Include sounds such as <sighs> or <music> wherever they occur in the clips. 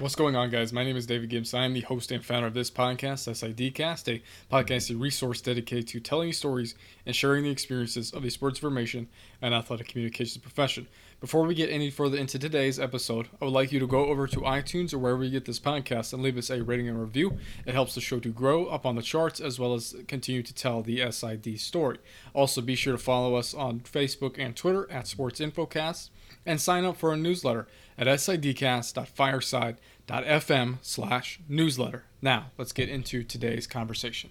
What's going on, guys? My name is David Gibbs. I am the host and founder of this podcast, SIDcast, a podcasting resource dedicated to telling stories and sharing the experiences of the sports information and athletic communications profession. Before we get any further into today's episode, I would like you to go over to iTunes or wherever you get this podcast and leave us a rating and review. It helps the show to grow up on the charts as well as continue to tell the SID story. Also, be sure to follow us on Facebook and Twitter at Sports Infocast and sign up for our newsletter at sidcast.fireside.fm slash newsletter. Now, let's get into today's conversation.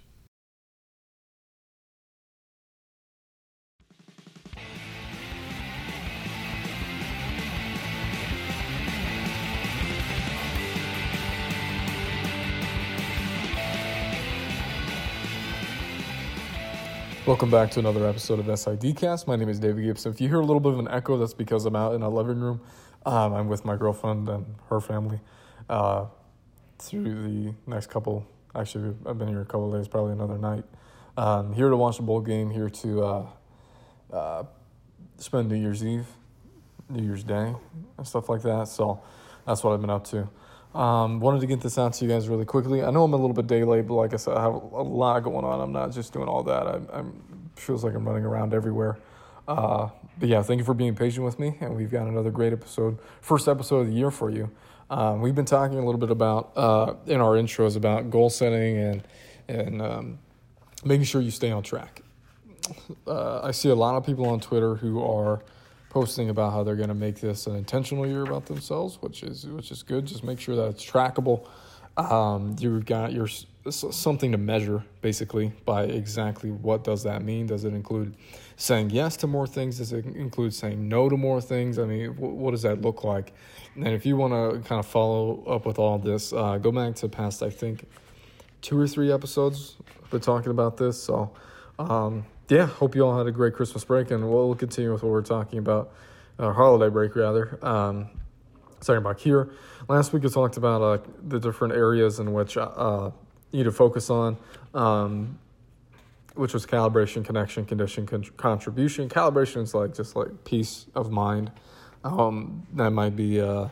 Welcome back to another episode of SIDcast. My name is David Gibson. If you hear a little bit of an echo, that's because I'm out in a living room. Um, I'm with my girlfriend and her family uh, through the next couple. Actually, I've been here a couple days, probably another night. Um, here to watch the bowl game. Here to uh, uh, spend New Year's Eve, New Year's Day, and stuff like that. So that's what I've been up to. Um, wanted to get this out to you guys really quickly. I know I'm a little bit day late, but like I said, I have a lot going on. I'm not just doing all that. I, I'm feels like I'm running around everywhere. Uh, but yeah, thank you for being patient with me, and we've got another great episode, first episode of the year for you. Um, we've been talking a little bit about uh, in our intros about goal setting and and um, making sure you stay on track. Uh, I see a lot of people on Twitter who are posting about how they're going to make this an intentional year about themselves, which is which is good. Just make sure that it's trackable. Um, you've got your something to measure basically by exactly what does that mean. Does it include saying yes to more things? Does it include saying no to more things? I mean, what does that look like? And if you want to kind of follow up with all this, uh, go back to past I think two or three episodes. We're talking about this, so. Um, yeah, hope you all had a great Christmas break, and we'll continue with what we're talking about, uh, holiday break rather. Um, talking about here. Last week we talked about uh, the different areas in which uh, you need to focus on, um, which was calibration, connection, condition, con- contribution. Calibration is like just like peace of mind. Um, that might be uh,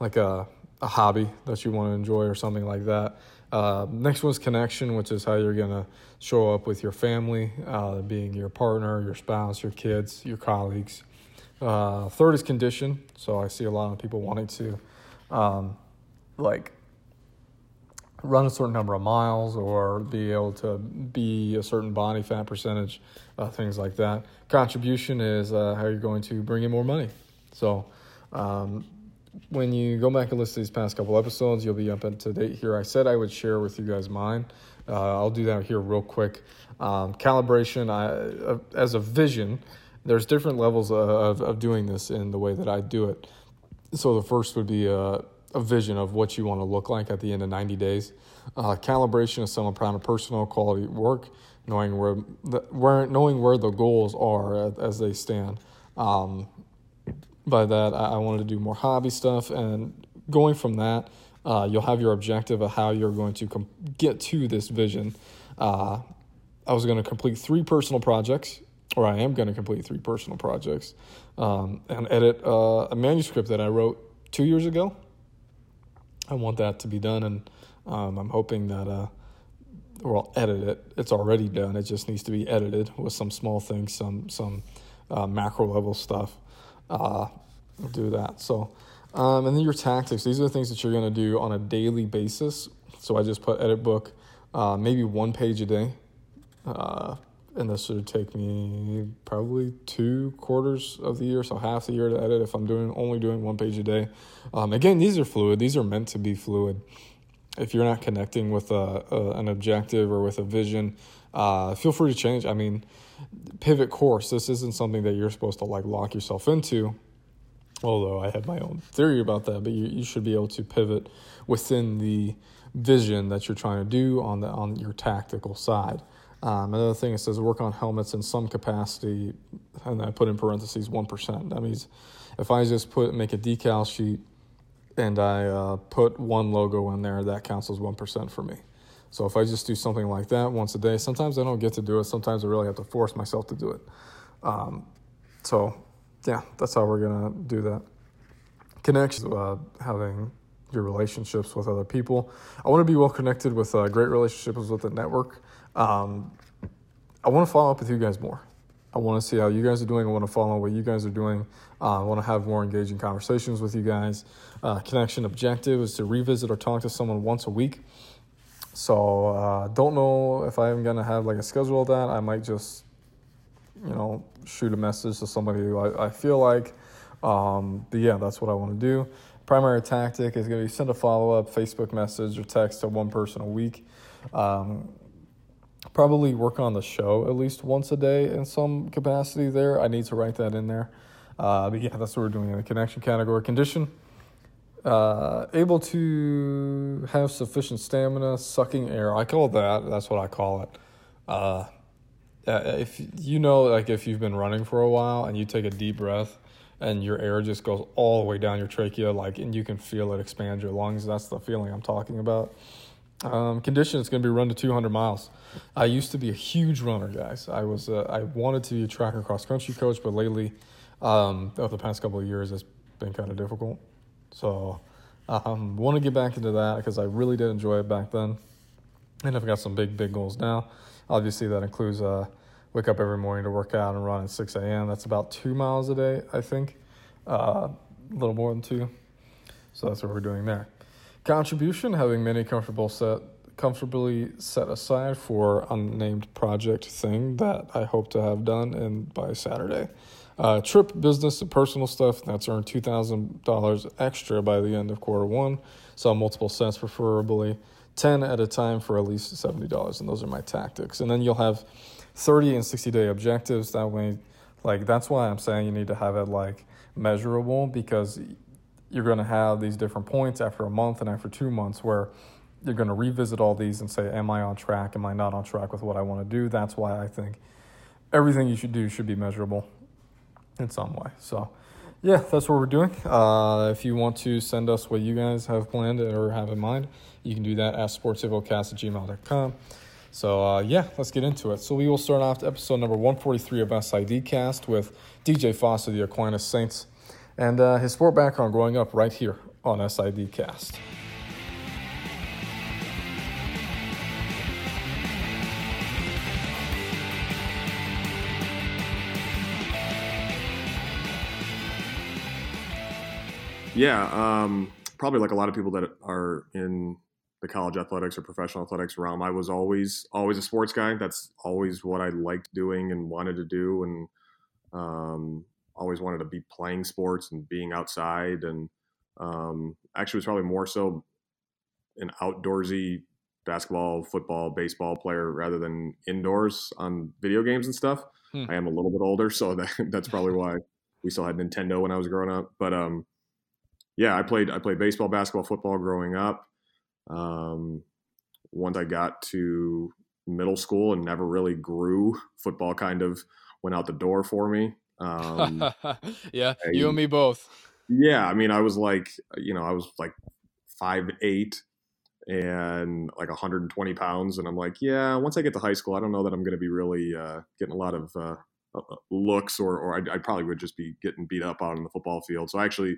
like a, a hobby that you want to enjoy or something like that. Uh, next one's connection, which is how you're going to show up with your family, uh, being your partner, your spouse, your kids, your colleagues. Uh, third is condition. So I see a lot of people wanting to, um, like, run a certain number of miles or be able to be a certain body fat percentage, uh, things like that. Contribution is uh, how you're going to bring in more money. So, um, when you go back and listen to these past couple episodes, you'll be up to date here. I said I would share with you guys mine. Uh, I'll do that here real quick. Um, calibration, I, uh, as a vision, there's different levels of, of doing this in the way that I do it. So the first would be a, a vision of what you want to look like at the end of 90 days. Uh, calibration is some kind of personal quality work, knowing where, the, where knowing where the goals are as they stand. Um, by that, I, wanted to do more hobby stuff, and going from that, uh, you'll have your objective of how you're going to com- get to this vision. Uh, I was going to complete three personal projects, or I am going to complete three personal projects, um, and edit uh, a manuscript that I wrote two years ago. I want that to be done, and um, I'm hoping that, uh, I'll edit it. It's already done. It just needs to be edited with some small things, some some uh, macro level stuff uh, do that. So, um, and then your tactics. These are the things that you're going to do on a daily basis. So I just put edit book, uh, maybe one page a day. Uh, and this should take me probably two quarters of the year, so half the year to edit if I'm doing only doing one page a day. Um, again, these are fluid. These are meant to be fluid. If you're not connecting with a, a an objective or with a vision, uh, feel free to change. I mean, pivot course. This isn't something that you're supposed to like lock yourself into. Although I had my own theory about that, but you, you should be able to pivot within the vision that you're trying to do on the on your tactical side. Um, another thing it says work on helmets in some capacity, and I put in parentheses one percent. That means if I just put make a decal sheet and I uh, put one logo in there, that counts as one percent for me. So if I just do something like that once a day, sometimes I don't get to do it. Sometimes I really have to force myself to do it. Um, so yeah, that's how we're gonna do that. Connection, uh, having your relationships with other people. I want to be well connected with uh, great relationships with the network. Um, I want to follow up with you guys more. I want to see how you guys are doing. I want to follow what you guys are doing. Uh, I want to have more engaging conversations with you guys. Uh, connection objective is to revisit or talk to someone once a week. So uh, don't know if I'm gonna have like a schedule of that. I might just, you know, shoot a message to somebody who I, I feel like. Um, but yeah, that's what I want to do. Primary tactic is gonna be send a follow up Facebook message or text to one person a week. Um, probably work on the show at least once a day in some capacity there. I need to write that in there. Uh, but yeah, that's what we're doing in the connection category. Condition, uh, able to have sufficient stamina, sucking air. I call that, that's what I call it. Uh, if you know, like if you've been running for a while and you take a deep breath and your air just goes all the way down your trachea, like, and you can feel it expand your lungs, that's the feeling I'm talking about. Um, condition is going to be run to 200 miles. I used to be a huge runner, guys. I was uh, I wanted to be a track and cross country coach, but lately, um, over the past couple of years, it's been kind of difficult. So, um, want to get back into that because I really did enjoy it back then, and I've got some big big goals now. Obviously, that includes uh, wake up every morning to work out and run at 6 a.m. That's about two miles a day, I think, uh, a little more than two. So that's what we're doing there. Contribution, having many comfortable set comfortably set aside for unnamed project thing that I hope to have done and by Saturday. Uh, trip, business, and personal stuff that's earned two thousand dollars extra by the end of quarter one. So multiple sets, preferably ten at a time for at least seventy dollars, and those are my tactics. And then you'll have thirty and sixty day objectives. That way, like that's why I'm saying you need to have it like measurable because you're going to have these different points after a month and after two months where you're going to revisit all these and say, Am I on track? Am I not on track with what I want to do? That's why I think everything you should do should be measurable in some way. So, yeah, that's what we're doing. Uh, if you want to send us what you guys have planned or have in mind, you can do that at sportsinfocast at gmail.com. So, uh, yeah, let's get into it. So, we will start off episode number 143 of SID Cast with DJ Foster, the Aquinas Saints and uh, his sport background growing up right here on SID Cast. Yeah, um, probably like a lot of people that are in the college athletics or professional athletics realm, I was always always a sports guy. That's always what I liked doing and wanted to do, and um, always wanted to be playing sports and being outside. And um, actually, was probably more so an outdoorsy basketball, football, baseball player rather than indoors on video games and stuff. Hmm. I am a little bit older, so <laughs> that, that's probably why we still had Nintendo when I was growing up. But um, yeah, I played I played baseball, basketball, football growing up. Um, once I got to middle school and never really grew, football kind of went out the door for me. Um, <laughs> yeah, I, you and me both. Yeah, I mean, I was like, you know, I was like five eight and like 120 pounds, and I'm like, yeah, once I get to high school, I don't know that I'm going to be really uh, getting a lot of uh, uh, looks, or or I, I, probably would just be getting beat up out on the football field. So actually,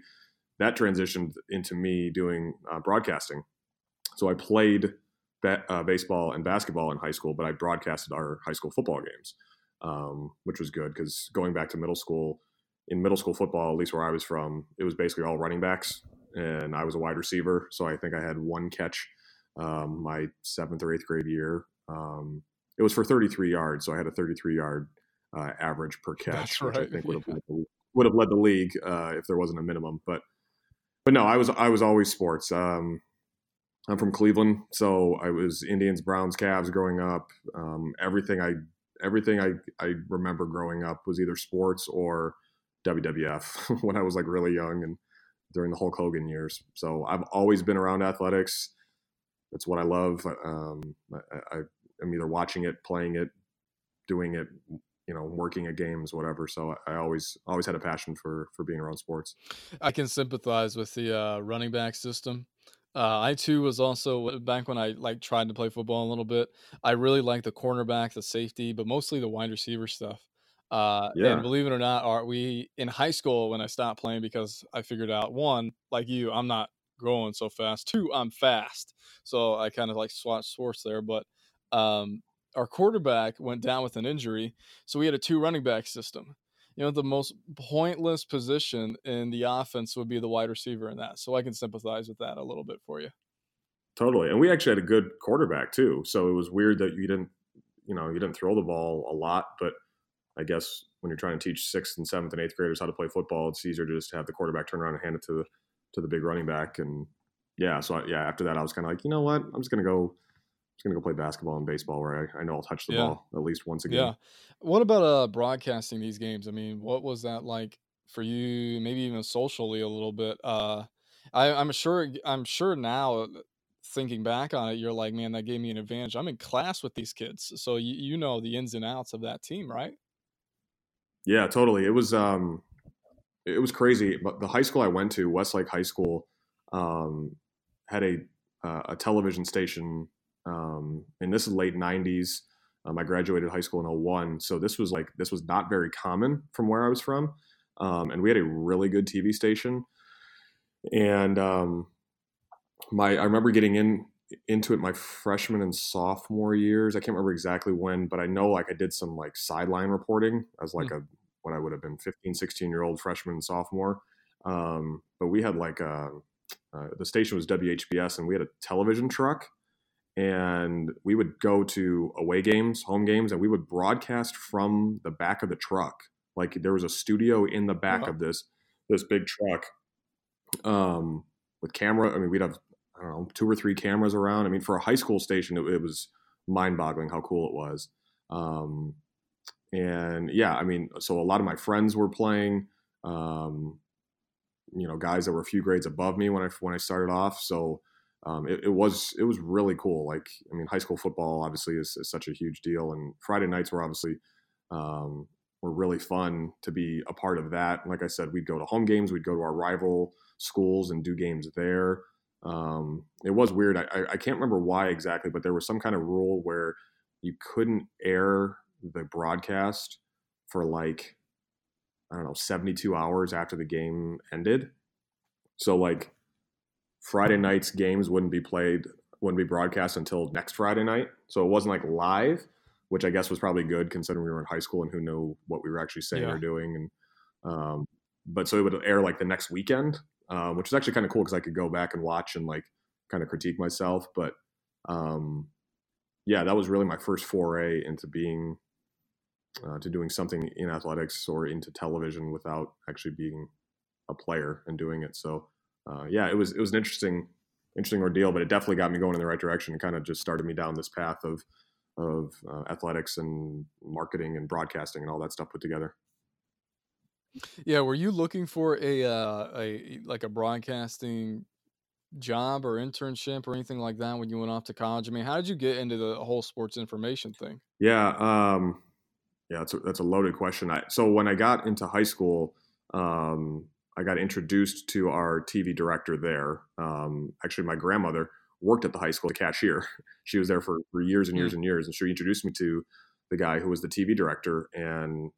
that transitioned into me doing uh, broadcasting. So I played. uh, baseball and basketball in high school, but I broadcasted our high school football games um, which was good because going back to middle school, in middle school football, at least where I was from, it was basically all running backs, and I was a wide receiver. So I think I had one catch um, my seventh or eighth grade year. Um, it was for 33 yards, so I had a 33 yard uh, average per catch, right. which I think would have would have led the league uh, if there wasn't a minimum. But but no, I was I was always sports. Um, I'm from Cleveland, so I was Indians, Browns, Cavs growing up. Um, everything I everything I, I remember growing up was either sports or WWF <laughs> when I was like really young and during the Hulk Hogan years. So I've always been around athletics. That's what I love. Um, I, I am either watching it, playing it, doing it, you know, working at games, whatever. So I always always had a passion for for being around sports. I can sympathize with the uh, running back system. Uh, I too was also back when I like tried to play football a little bit. I really liked the cornerback, the safety, but mostly the wide receiver stuff. Uh, yeah. And believe it or not, are we in high school when I stopped playing because I figured out one, like you, I'm not growing so fast. Two, I'm fast. So I kind of like swatch sports there. But um, our quarterback went down with an injury. So we had a two running back system. You know, the most pointless position in the offense would be the wide receiver in that. So I can sympathize with that a little bit for you. Totally. And we actually had a good quarterback too. So it was weird that you didn't, you know, you didn't throw the ball a lot, but I guess when you're trying to teach sixth and seventh and eighth graders how to play football, it's easier to just have the quarterback turn around and hand it to the to the big running back. And yeah, so I, yeah, after that, I was kind of like, you know what, I'm just gonna go, just gonna go play basketball and baseball where I, I know I'll touch the yeah. ball at least once a game. Yeah. What about uh broadcasting these games? I mean, what was that like for you? Maybe even socially a little bit. Uh, I, I'm sure I'm sure now thinking back on it, you're like, man, that gave me an advantage. I'm in class with these kids, so you, you know the ins and outs of that team, right? Yeah, totally. It was um, it was crazy. But the high school I went to, Westlake High School, um, had a uh, a television station, um, and this is late '90s. Um, I graduated high school in 01, so this was like this was not very common from where I was from, um, and we had a really good TV station. And um, my I remember getting in into it my freshman and sophomore years. I can't remember exactly when, but I know like I did some like sideline reporting as like mm. a when I would have been 15, 16 year old freshman and sophomore. Um, but we had like a, uh, the station was WHBS and we had a television truck and we would go to away games, home games, and we would broadcast from the back of the truck. Like there was a studio in the back uh-huh. of this this big truck um, with camera. I mean, we'd have I don't know, two or three cameras around. I mean, for a high school station, it, it was mind boggling how cool it was. Um, and yeah, I mean, so a lot of my friends were playing, um, you know, guys that were a few grades above me when I, when I started off. So, um, it, it, was, it was really cool. Like, I mean, high school football obviously is, is such a huge deal and Friday nights were obviously, um, were really fun to be a part of that. Like I said, we'd go to home games, we'd go to our rival schools and do games there. Um, it was weird. I, I can't remember why exactly, but there was some kind of rule where you couldn't air the broadcast for like I don't know 72 hours after the game ended. So like Friday night's games wouldn't be played, wouldn't be broadcast until next Friday night. So it wasn't like live, which I guess was probably good considering we were in high school and who knew what we were actually saying yeah. or doing. And um, but so it would air like the next weekend um, which is actually kind of cool because I could go back and watch and like kind of critique myself. But um, yeah, that was really my first foray into being uh, to doing something in athletics or into television without actually being a player and doing it. So uh, yeah, it was it was an interesting interesting ordeal, but it definitely got me going in the right direction and kind of just started me down this path of of uh, athletics and marketing and broadcasting and all that stuff put together. Yeah, were you looking for a uh, a like a broadcasting job or internship or anything like that when you went off to college? I mean, how did you get into the whole sports information thing? Yeah, um, yeah, that's a, that's a loaded question. I, so when I got into high school, um, I got introduced to our TV director there. Um, actually, my grandmother worked at the high school, the cashier. <laughs> She was there for, for years and years mm. and years, and she introduced me to the guy who was the TV director. And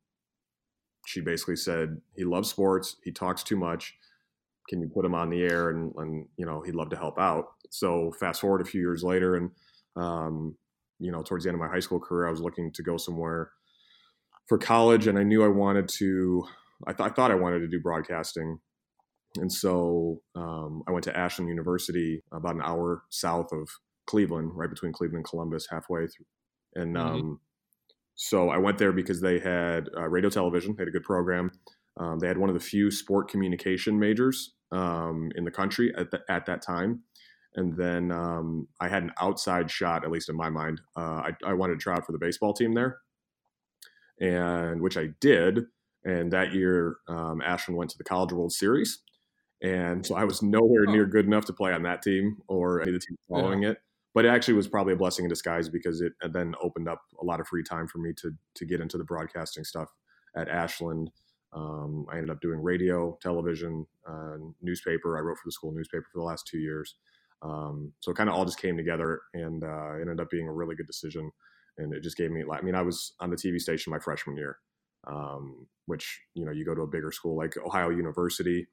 she basically said he loves sports. He talks too much. Can you put him on the air? And, and you know, he'd love to help out. So fast forward a few years later, and um, you know, towards the end of my high school career, I was looking to go somewhere for college, and I knew I wanted to. I, th- I thought I wanted to do broadcasting, and so um, I went to Ashland University, about an hour south of Cleveland, right between Cleveland and Columbus, halfway through. And mm-hmm. um, so I went there because they had uh, radio television, they had a good program. Um, they had one of the few sport communication majors um, in the country at, the, at that time. And then um, I had an outside shot, at least in my mind. Uh, I, I, wanted to try out for the baseball team there, and which I did. And that year, um, Ashland went to the College World Series, and so I was nowhere near good enough to play on that team or any of the teams following yeah. it but it actually was probably a blessing in disguise because it then opened up a lot of free time for me to to get into the broadcasting stuff at Ashland. Um, I ended up doing radio, television, uh, newspaper. I wrote for the school newspaper for the last two years. Um, so it kind of all just came together and uh, ended up being a really good decision. And it just gave me, I mean, I was on the TV station my freshman year, um, which, you know, you go to a bigger school like Ohio University,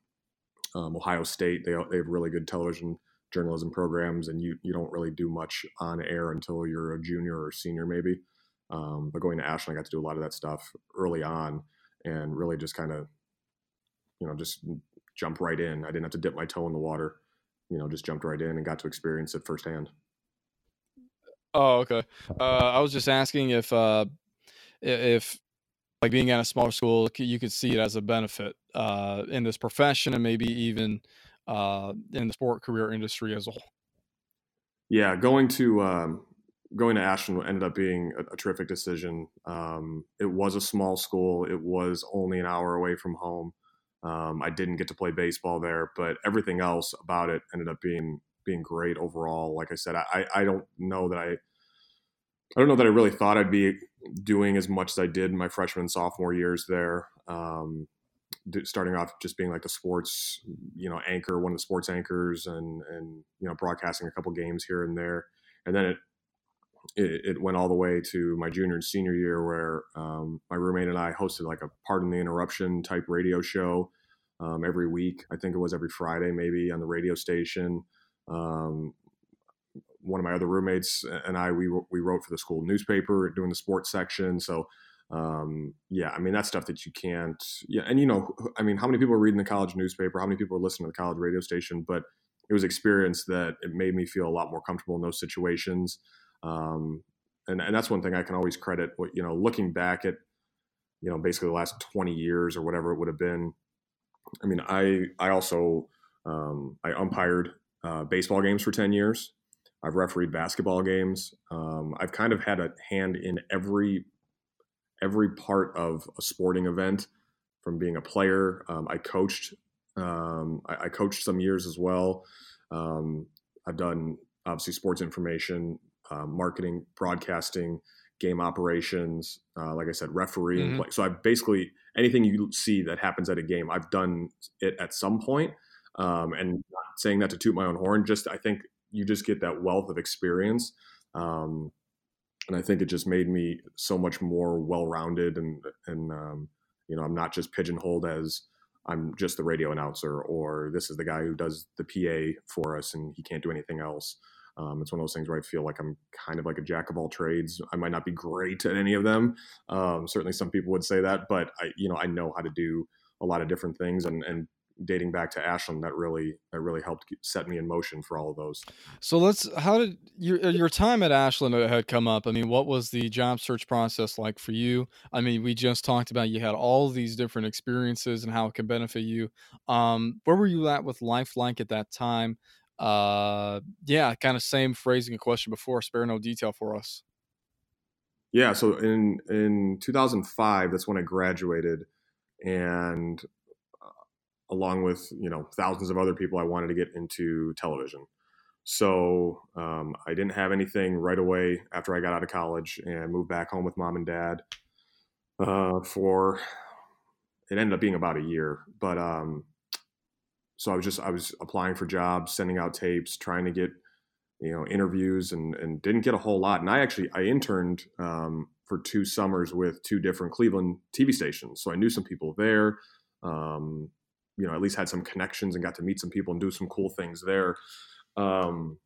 um, Ohio State. They they have really good television journalism programs, and you you don't really do much on air until you're a junior or senior maybe. Um, but going to Ashland, I got to do a lot of that stuff early on, and really just kind of, you know, just jump right in. I didn't have to dip my toe in the water. You know, just jumped right in and got to experience it firsthand. Oh, okay. Uh, I was just asking if uh, if like being at a smaller school, you could see it as a benefit uh, in this profession and maybe even uh, in the sport career industry as a whole. Yeah, going to um, going to Ashland ended up being a, a terrific decision. Um, it was a small school. It was only an hour away from home. Um, I didn't get to play baseball there, but everything else about it ended up being being great overall. Like I said, I, I don't know that I I don't know that I really thought I'd be doing as much as I did in my freshman and sophomore years there. Um, starting off just being like the sports, you know, anchor, one of the sports anchors, and and you know, broadcasting a couple games here and there, and then it it, it went all the way to my junior and senior year, where um, my roommate and I hosted like a pardon the interruption type radio show um, every week. I think it was every Friday, maybe on the radio station. Um, one of my other roommates and I we we wrote for the school newspaper doing the sports section. So um, yeah, I mean that's stuff that you can't. Yeah, and you know, I mean, how many people are reading the college newspaper? How many people are listening to the college radio station? But it was experience that it made me feel a lot more comfortable in those situations. Um, and and that's one thing I can always credit. What You know, looking back at you know basically the last 20 years or whatever it would have been. I mean, I I also um, I umpired uh, baseball games for 10 years. I've refereed basketball games. Um, I've kind of had a hand in every every part of a sporting event, from being a player. Um, I coached. Um, I, I, coached some years as well. Um, I've done obviously sports information, uh, marketing, broadcasting, game operations. Uh, like I said, refereeing. Mm-hmm. So I basically anything you see that happens at a game, I've done it at some point. Um, and not saying that to toot my own horn, just I think you just get that wealth of experience. Um, and I think it just made me so much more well-rounded and and um, you know I'm not just pigeonholed as I'm just the radio announcer or this is the guy who does the PA for us and he can't do anything else. Um, it's one of those things where I feel like I'm kind of like a jack of all trades. I might not be great at any of them. Um, certainly, some people would say that, but I, you know, I know how to do a lot of different things, and and dating back to Ashland that really that really helped set me in motion for all of those. So let's how did your uh, your time at Ashland had come up? I mean, what was the job search process like for you? I mean, we just talked about you had all these different experiences and how it can benefit you. Um, where were you at with life like at that time? Uh, yeah, kind of same phrasing a question before. Spare no detail for us. Yeah, so in in 2005, that's when I graduated, and along with you know thousands of other people, I wanted to get into television. So um, I didn't have anything right away after I got out of college and moved back home with mom and dad uh, for it ended up being about a year, but um, so I was just I was applying for jobs, sending out tapes, trying to get you know interviews, and and didn't get a whole lot. And I actually I interned um, for two summers with two different Cleveland TV stations, so I knew some people there. Um, you know at least had some connections and got to meet some people and do some cool things there um,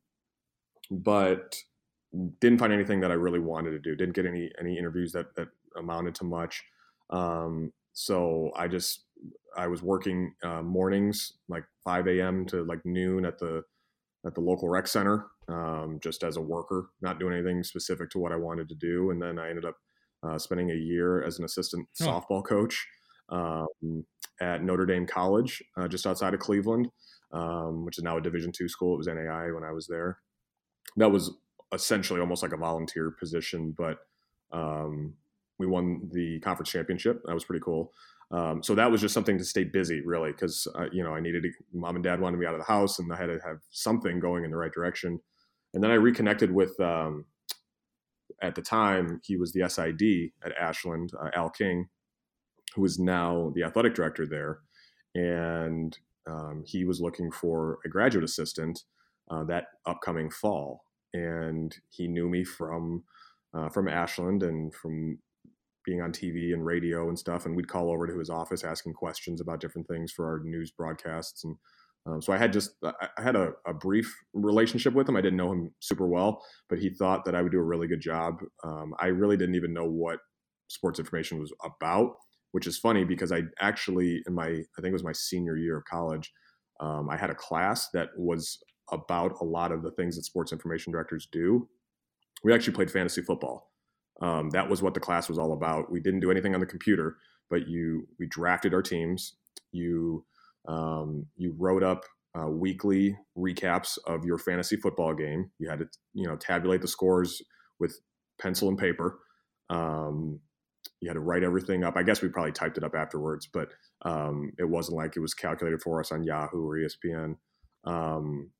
but didn't find anything that I really wanted to do. Didn't get any any interviews that that amounted to much. Um, so I just I was working uh, mornings like 5 a.m. to like noon at the at the local rec center, um, just as a worker, not doing anything specific to what I wanted to do. And then I ended up uh, spending a year as an assistant oh. softball coach. Um, at Notre Dame College, uh, just outside of Cleveland, um, which is now a Division two school. It was NAI when I was there. That was essentially almost like a volunteer position, but um, we won the conference championship. That was pretty cool. Um, so that was just something to stay busy, really, because uh, you know I needed to. Mom and Dad wanted me out of the house, and I had to have something going in the right direction. And then I reconnected with. Um, at the time, he was the SID at Ashland, uh, Al King, who is now the athletic director there, and um, he was looking for a graduate assistant uh, that upcoming fall, and he knew me from uh, from Ashland and from being on TV and radio and stuff, and we'd call over to his office asking questions about different things for our news broadcasts and Um, so I had just I had a, a, brief relationship with him. I didn't know him super well, but he thought that I would do a really good job. Um, I really didn't even know what sports information was about, which is funny because I actually in my I think it was my senior year of college, um, I had a class that was about a lot of the things that sports information directors do. We actually played fantasy football. Um, that was what the class was all about. We didn't do anything on the computer, but you we drafted our teams. You um, you wrote up uh, weekly recaps of your fantasy football game. You had to, you know, tabulate the scores with pencil and paper. Um, you had to write everything up. I guess we probably typed it up afterwards, but um, it wasn't like it was calculated for us on Yahoo or ESPN. Um,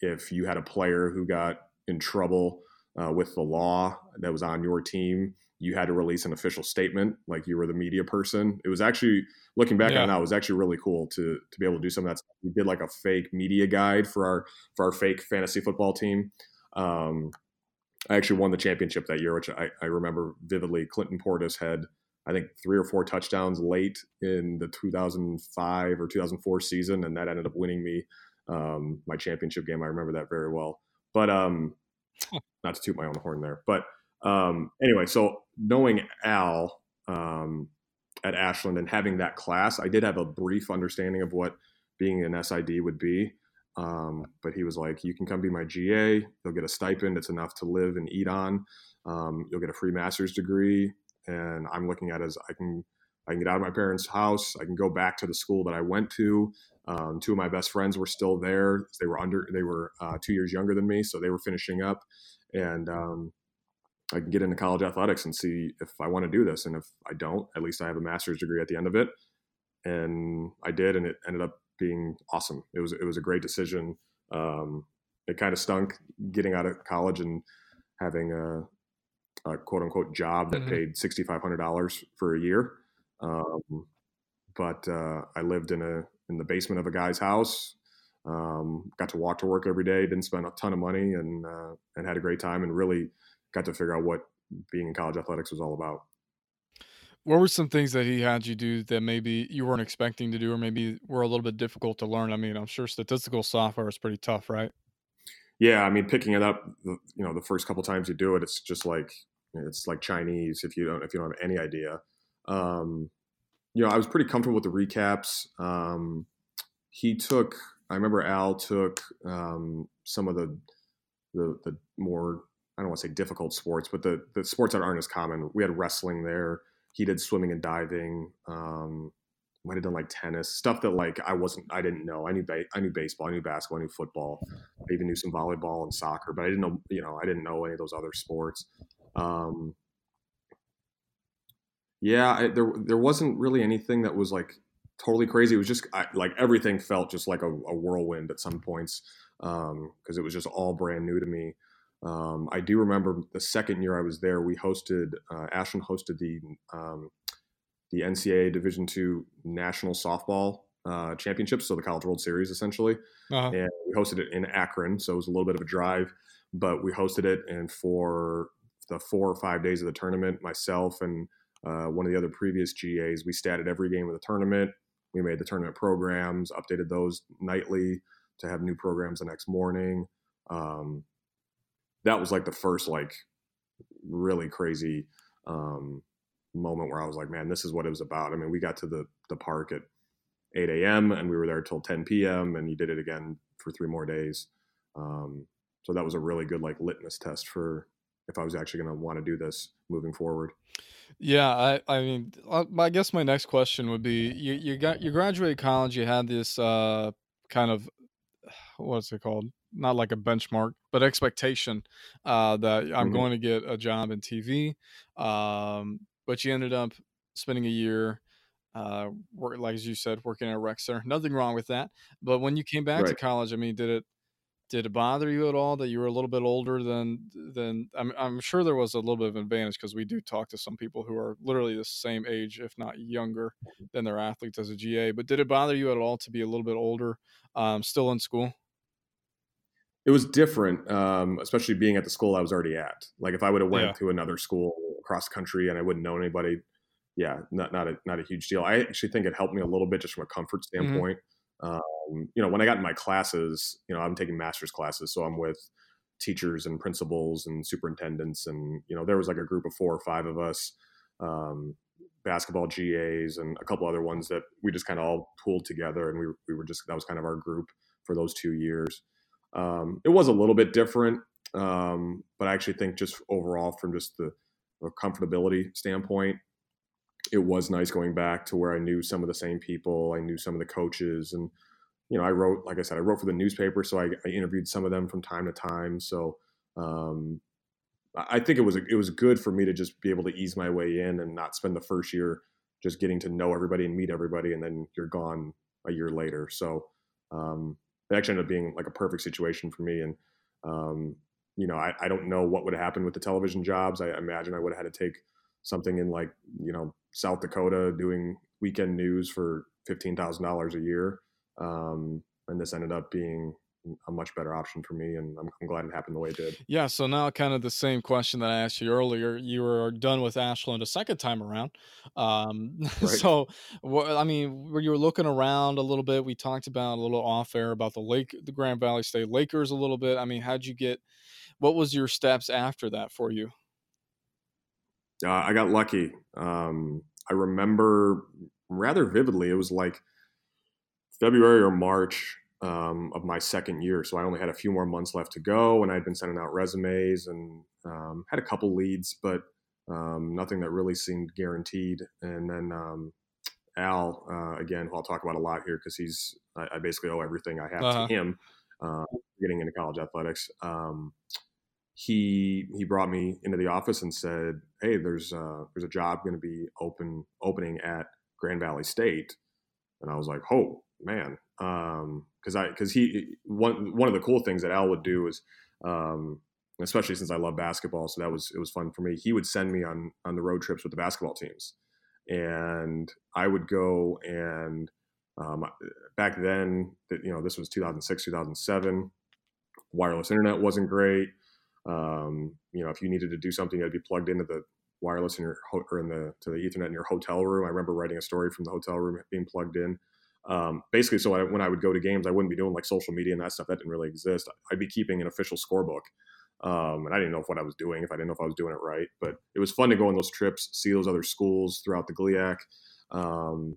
if you had a player who got in trouble uh, with the law that was on your team, you had to release an official statement like you were the media person. It was actually looking back yeah. on that, it was actually really cool to to be able to do some of that. Stuff. We did like a fake media guide for our for our fake fantasy football team. Um, I actually won the championship that year, which I, I remember vividly. Clinton Portis had I think three or four touchdowns late in the 2005 or 2004 season, and that ended up winning me um, my championship game. I remember that very well. But um, not to toot my own horn there, but um, anyway, so knowing Al um, at Ashland and having that class, I did have a brief understanding of what being an SID would be. Um, but he was like, "You can come be my GA. You'll get a stipend. It's enough to live and eat on. Um, you'll get a free master's degree." And I'm looking at as I can I can get out of my parents' house. I can go back to the school that I went to. Um, two of my best friends were still there. They were under. They were uh, two years younger than me, so they were finishing up. And um, I can get into college athletics and see if I want to do this. And if I don't, at least I have a master's degree at the end of it. And I did, and it ended up being awesome. It was it was a great decision. Um, it kind of stunk getting out of college and having a, a quote unquote job that mm-hmm. paid sixty five hundred dollars for a year. Um, but uh, I lived in a in the basement of a guy's house. Um, got to walk to work every day. Didn't spend a ton of money, and uh, and had a great time. And really got to figure out what being in college athletics was all about. What were some things that he had you do that maybe you weren't expecting to do, or maybe were a little bit difficult to learn? I mean, I'm sure statistical software is pretty tough, right? Yeah, I mean, picking it up, you know, the first couple times you do it, it's just like it's like Chinese if you don't if you don't have any idea. Um, you know, I was pretty comfortable with the recaps. Um, he took, I remember Al took um, some of the, the the more I don't want to say difficult sports, but the the sports that aren't as common. We had wrestling there. He did swimming and diving. Um, might have done like tennis stuff that like I wasn't I didn't know. I knew ba- I knew baseball, I knew basketball, I knew football. I even knew some volleyball and soccer, but I didn't know you know I didn't know any of those other sports. Um, yeah, I, there there wasn't really anything that was like totally crazy. It was just I, like everything felt just like a, a whirlwind at some points because um, it was just all brand new to me. Um, I do remember the second year I was there, we hosted uh, Ashland hosted the um, the NCAA Division two National Softball uh, Championships, so the College World Series essentially, uh-huh. and we hosted it in Akron, so it was a little bit of a drive, but we hosted it, and for the four or five days of the tournament, myself and uh, one of the other previous GAs, we statted every game of the tournament. We made the tournament programs, updated those nightly to have new programs the next morning. Um, that was like the first like really crazy um, moment where I was like, man, this is what it was about. I mean, we got to the the park at 8 a.m. and we were there till 10 p.m. and you did it again for three more days. Um, so that was a really good like litmus test for if I was actually going to want to do this moving forward. Yeah, I I mean, uh, I guess my next question would be: you you got you graduated college, you had this uh, kind of <sighs> what's it called not like a benchmark, but expectation uh, that I'm mm-hmm. going to get a job in TV. Um, but you ended up spending a year, uh, work, like as you said, working at a rec center. Nothing wrong with that. But when you came back right. to college, I mean, did it did it bother you at all that you were a little bit older than than I'm, I'm sure there was a little bit of advantage because we do talk to some people who are literally the same age if not younger than their athletes as a ga but did it bother you at all to be a little bit older um, still in school it was different, um, especially being at the school I was already at. Like if I would have went yeah. to another school across country and I wouldn't know anybody, yeah, not not a not a huge deal. I actually think it helped me a little bit just from a comfort mm-hmm. standpoint. Um, you know, when I got in my classes, you know, I'm taking master's classes, so I'm with teachers and principals and superintendents, and you know, there was like a group of four or five of us, um, basketball GAs and a couple other ones that we just kind of all pooled together, and we we were just that was kind of our group for those two years. Um, it was a little bit different, um, but I actually think just overall, from just the, the comfortability standpoint, it was nice going back to where I knew some of the same people. I knew some of the coaches, and you know, I wrote, like I said, I wrote for the newspaper, so I, I interviewed some of them from time to time. So um, I think it was it was good for me to just be able to ease my way in and not spend the first year just getting to know everybody and meet everybody, and then you're gone a year later. So um, it actually ended up being like a perfect situation for me. And um, you know, I, I don't know what would have happened with the television jobs. I imagine I would have had to take something in like you know South Dakota doing weekend news for fifteen thousand dollars a year, um, and this ended up being a much better option for me, and I'm, I'm, glad it happened the way it did. Yeah. So now, kind of the same question that I asked you earlier. You were done with Ashland a second time around. Um, <laughs> right. So, what, I mean, you were looking around a little bit. We talked about a little off air about the Lake, the Grand Valley State Lakers a little bit. I mean, how'd you get? What was your steps after that for you? uh, I got lucky. Um, I remember rather vividly. It was like February or March um, of my second year, so I only had a few more months left to go, and I'd been sending out resumes and um, had a couple leads, but um, nothing that really seemed guaranteed. And then um, Al, uh, again, who I'll talk about a lot here because he's I, I, basically owe everything I have uh-huh. to him. Uh, getting into college athletics. Um, he he brought me into the office and said, "Hey, there's uh, there's a job going to be open opening at Grand Valley State," and I was like, "Oh man," because um, I because he one one of the cool things that Al would do is, um, especially since I love basketball, so that was it was fun for me. He would send me on on the road trips with the basketball teams, and I would go and um, back then, that you know, this was 2006, 2007. Wireless internet wasn't great. Um, you know, if you needed to do something, you had to be plugged into the wireless in your ho- or in the to the Ethernet in your hotel room. I remember writing a story from the hotel room being plugged in. Um, basically, so I, when I would go to games, I wouldn't be doing like social media and that stuff. That didn't really exist. I'd be keeping an official scorebook. Um, and I didn't know if what I was doing, if I didn't know if I was doing it right. But it was fun to go on those trips, see those other schools throughout the GLIAC, um,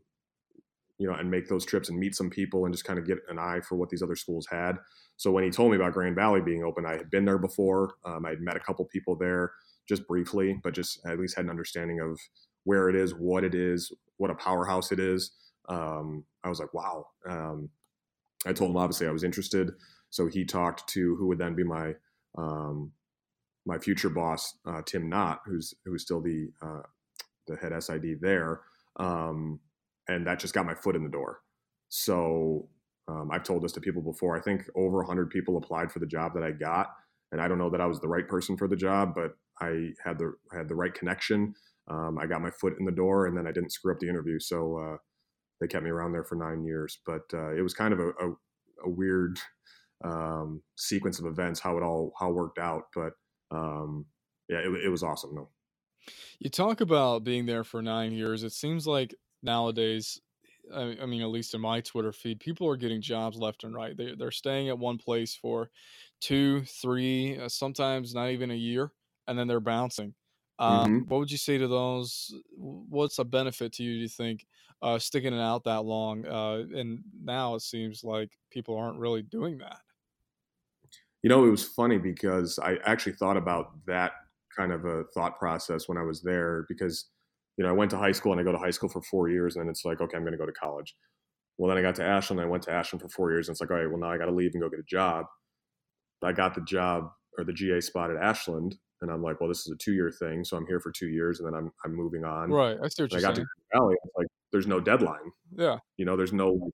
you know, and make those trips and meet some people and just kind of get an eye for what these other schools had. So when he told me about Grand Valley being open, I had been there before. Um, I had met a couple people there just briefly, but just at least had an understanding of where it is, what it is, what a powerhouse it is. Um, I was like, wow. Um, I told him obviously I was interested, so he talked to who would then be my um, my future boss, uh, Tim Nott, who's who's still the uh, the head SID there, um, and that just got my foot in the door. So um, I've told this to people before. I think over 100 people applied for the job that I got, and I don't know that I was the right person for the job, but I had the had the right connection. Um, I got my foot in the door, and then I didn't screw up the interview, so uh, they kept me around there for nine years. But uh, it was kind of a, a, a weird <laughs> um, sequence of events how it all how it worked out. But um, yeah, it, it was awesome though. You talk about being there for nine years. It seems like nowadays I, I mean, at least in my Twitter feed, people are getting jobs left and right. They, they're staying at one place for two, three, uh, sometimes not even a year, and then they're bouncing. Um, mm-hmm. What would you say to those? What's a benefit to you? Do you think uh, sticking it out that long? Uh, and now it seems like people aren't really doing that. You know, it was funny because I actually thought about that kind of a thought process when I was there because you know, I went to high school and I go to high school for four years, and then it's like, okay, I'm going to go to college. Well, then I got to Ashland. And I went to Ashland for four years, and it's like, all right, well, now I got to leave and go get a job. I got the job or the GA spot at Ashland, and I'm like, well, this is a two year thing, so I'm here for two years, and then I'm I'm moving on. Right. I see what you're I got saying. to Valley. Like there's no deadline. Yeah. You know, there's no like,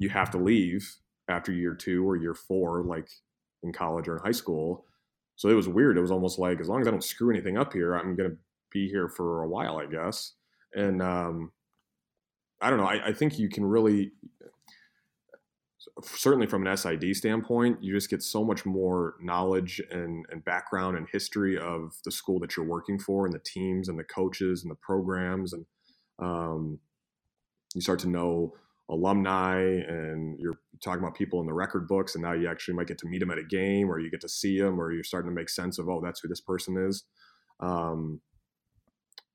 you have to leave after year two or year four, like in college or in high school. So it was weird. It was almost like as long as I don't screw anything up here, I'm gonna be here for a while, I guess. And um, I don't know. I, I think you can really, certainly from an SID standpoint, you just get so much more knowledge and, and background and history of the school that you're working for and the teams and the coaches and the programs. And um, you start to know alumni and you're talking about people in the record books and now you actually might get to meet them at a game or you get to see them or you're starting to make sense of oh that's who this person is. Um,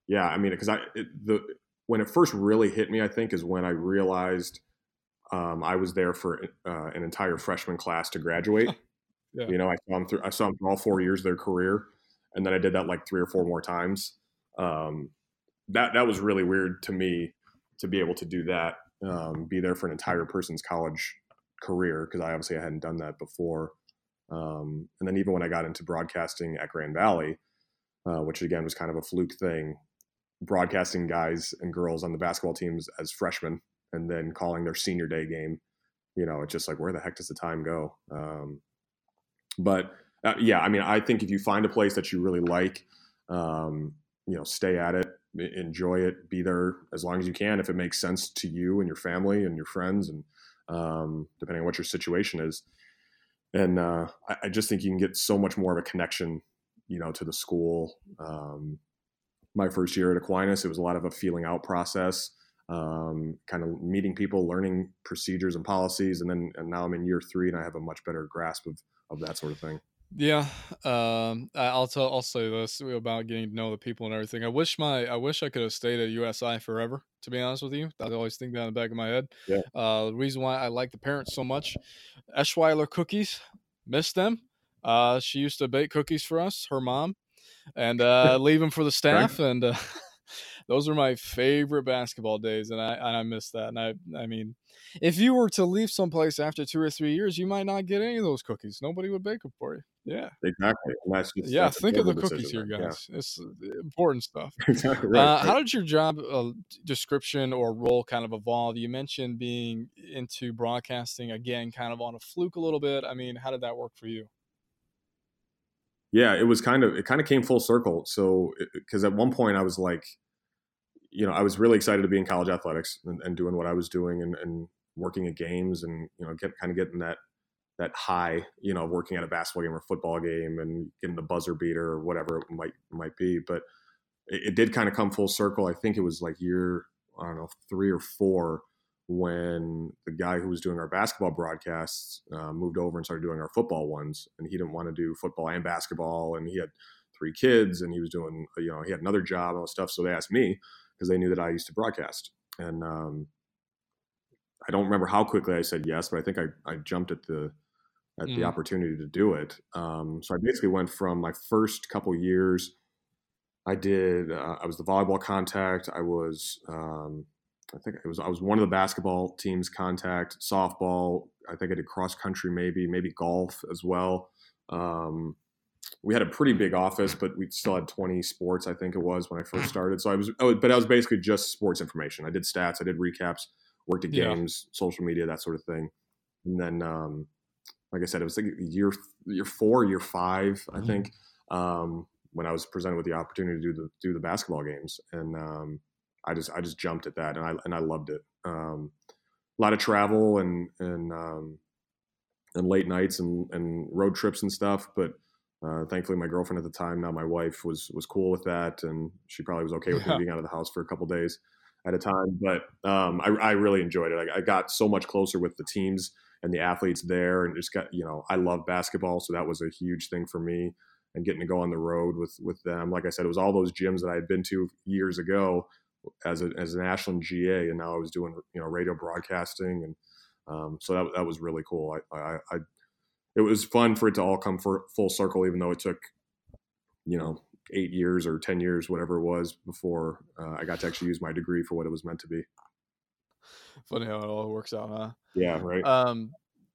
yeah i mean because i it, the when it first really hit me i think is when i realized um, i was there for uh, an entire freshman class to graduate. <laughs> Yeah. you know i saw them through i saw them through all four years of their career and then i did that like three or four more times. Um, that that was really weird to me to be able to do that um, be there for an entire person's college career because I obviously I hadn't done that before. Um, and then even when I got into broadcasting at Grand Valley, uh, which again was kind of a fluke thing, broadcasting guys and girls on the basketball teams as freshmen and then calling their senior day game, you know, it's just like where the heck does the time go? Um, but uh, yeah, I mean, I think if you find a place that you really like, um, you know, stay at it enjoy it, be there as long as you can if it makes sense to you and your family and your friends, and um, depending on what your situation is. And uh, I, I, just think you can get so much more of a connection, you know, to the school. Um, my first year at Aquinas, it was a lot of a feeling out process, um, kind of meeting people, learning procedures and policies, and then and now I'm in year three and I have a much better grasp of of that sort of thing. Yeah, um, I'll tell. I'll say this about getting to know the people and everything. I wish my, I wish I could have stayed at USI forever. To be honest with you, I always think that in the back of my head. Yeah. Uh, the reason why I like the parents so much, Eschweiler cookies, miss them. Uh, she used to bake cookies for us, her mom, and uh, leave them for the staff. And uh, <laughs> those are my favorite basketball days, and I and I miss that. And I I mean, if you were to leave someplace after two or three years, you might not get any of those cookies. Nobody would bake them for you. Yeah, exactly. Yeah, think of the cookies here, guys. Yeah. It's uh, important stuff. <laughs> exactly right. Uh, how did your job uh, description or role kind of evolve? You mentioned being into broadcasting again, kind of on a fluke a little bit. I mean, how did that work for you? Yeah, it was kind of it kind of came full circle. So because at one point I was like, you know, I was really excited to be in college athletics and, and doing what I was doing and, and working at games and you know get kind of getting that that high, you know, working at a basketball game or football game and getting the buzzer beater or whatever it might might be. But it, it did kind of come full circle. I think it was like year I don't know three or four when the guy who was doing our basketball broadcasts uh, moved over and started doing our football ones, and he didn't want to do football and basketball, and he had three kids, and he was doing you know he had another job and all stuff. So they asked me because they knew that I used to broadcast, and um, I don't remember how quickly I said yes, but I think I, I jumped at the at mm. the opportunity to do it. Um, so I basically went from my first couple years. I did. Uh, I was the volleyball contact. I was. Um, I think it was. I was one of the basketball teams contact. Softball. I think I did cross country, maybe maybe golf as well. Um, we had a pretty big office, but we still had 20 sports. I think it was when I first started. So I was, I was but I was basically just sports information. I did stats. I did recaps. Worked at games, yeah. social media, that sort of thing. And then um, like I said, it was like year year four, year 5 I mm-hmm. think, um, when I was presented with the opportunity to do the do the basketball games, and um, I just I just jumped at that, and I and I loved it. Um, a lot of travel and and um, and late nights and, and road trips and stuff, but uh, thankfully my girlfriend at the time, now my wife, was was cool with that, and she probably was okay with yeah. me being out of the house for a couple days at a time. But um, I, I, really enjoyed it. I, I, got so much closer with the teams and the athletes there and just got you know I love basketball, so that was a huge thing for me. And getting to go on the road with with them, like I said, it was all those gyms that I had been to years ago as a, as an Ashland GA, and now I was doing you know radio broadcasting, and um, so that that was really cool. I, I, I it was fun for it to all come for full circle, even though it took you know eight years or ten years, whatever it was, before uh, I got to actually use my degree for what it was meant to be. Funny how it all works out, huh? Yeah, right. Um,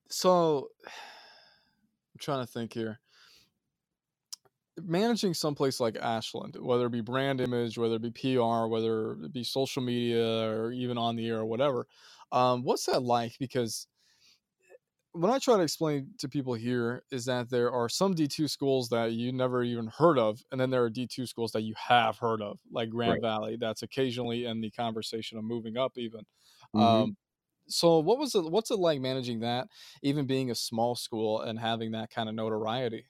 so I'm trying to think here. Managing someplace like Ashland, whether it be brand image, whether it be PR, whether it be social media, or even on the air or whatever, um, what's that like? Because what I try to explain to people here is that there are some D2 schools that you never even heard of, and then there are D2 schools that you have heard of, like Grand right. Valley, that's occasionally in the conversation of moving up, even. Mm-hmm. Um, so, what was it? What's it like managing that, even being a small school and having that kind of notoriety?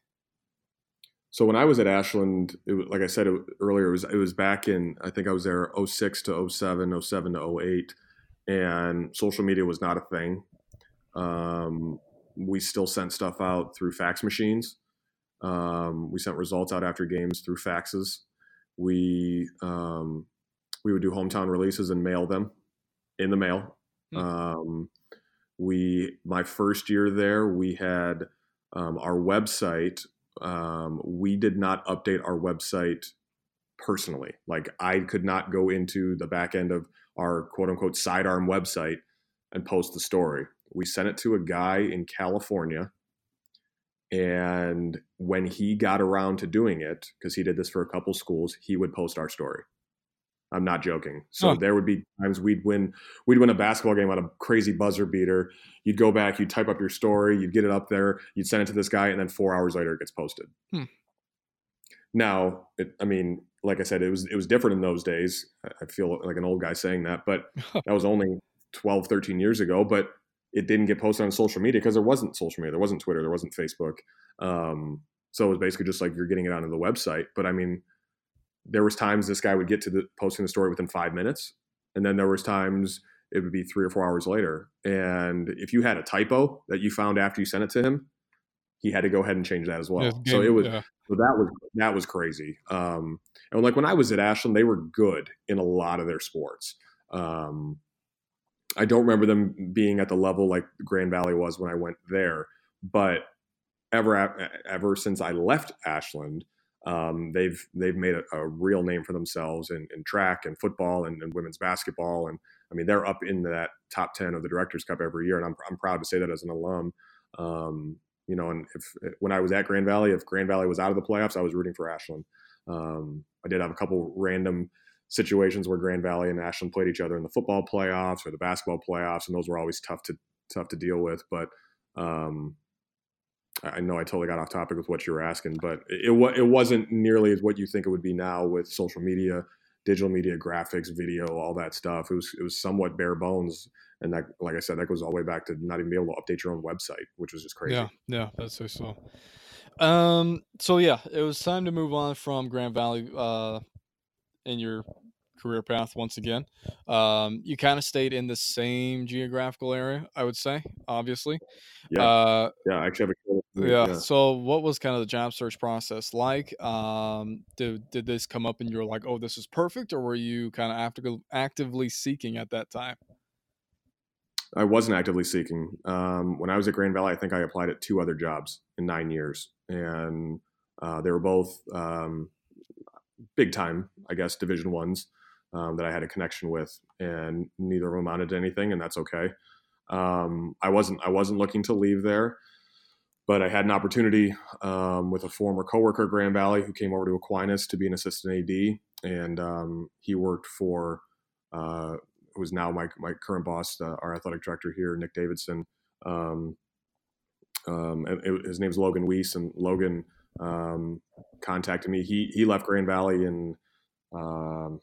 So when I was at Ashland, it was, like I said it, earlier, it was it was back in I think I was there 06 to 07, 07 to 08 and social media was not a thing. Um, we still sent stuff out through fax machines. Um, we sent results out after games through faxes. We um, we would do hometown releases and mail them in the mail. Mm-hmm. Um, we my first year there, we had um, our website. Um, we did not update our website personally. Like I could not go into the back end of our quote unquote sidearm website and post the story. We sent it to a guy in California. And when he got around to doing it, because he did this for a couple schools, he would post our story. I'm not joking. So there would be times we'd win we'd win a basketball game on a crazy buzzer beater. You'd go back, you'd type up your story, you'd get it up there, you'd send it to this guy, and then four hours later it gets posted. Hmm. Now, it, I mean, like I said, it was it was different in those days. I feel like an old guy saying that, but <laughs> that was only 12, 13 years ago. But it didn't get posted on social media because there wasn't social media, there wasn't Twitter, there wasn't Facebook. Um, so it was basically just like you're getting it onto the website. But I mean, there was times this guy would get to the posting the story within five minutes, and then there was times it would be three or four hours later. And if you had a typo that you found after you sent it to him, he had to go ahead and change that as well. Yeah, so it was yeah. so that was that was crazy. Um, and like when I was at Ashland, they were good in a lot of their sports. Um, I don't remember them being at the level like Grand Valley was when I went there, but ever ever since I left Ashland, um, they've they've made a, a, real name for themselves in, in track and football and, and, women's basketball, and I mean they're up in that top ten of the Directors Cup every year, and I'm I'm proud to say that as an alum. Um, you know, and if when I was at Grand Valley, if Grand Valley was out of the playoffs, I was rooting for Ashland. Um, I did have a couple random situations where Grand Valley and Ashland played each other in the football playoffs or the basketball playoffs, and those were always tough to tough to deal with. But um, I know I totally got off topic with what you were asking, but it it, wasn't nearly as what you think it would be now with social media, digital media, graphics, video, all that stuff. It was it was somewhat bare bones, and that, like I said, that goes all the way back to not even be able to update your own website, which was just crazy. Yeah, yeah, that's so. so. Um, so yeah, it was time to move on from Grand Valley uh, in your career path once again. Um, you kind of stayed in the same geographical area, I would say, obviously. Yeah. Uh, yeah, I actually have a yeah. yeah. So, what was kind of the job search process like? Um, did did this come up and you were like, "Oh, this is perfect," or were you kind of actively actively seeking at that time? I wasn't actively seeking. Um, when I was at Grand Valley, I think I applied at two other jobs in nine years, and uh, they were both um, big time, I guess, Division ones um, that I had a connection with, and neither of them amounted to anything, and that's okay. Um, I wasn't I wasn't looking to leave there, but I had an opportunity um, with a former coworker at Grand Valley who came over to Aquinas to be an assistant AD, and um, he worked for uh, who's now my my current boss, uh, our athletic director here, Nick Davidson. Um, um, it, his name's Logan Weiss, and Logan contacted me. He he left Grand Valley in um,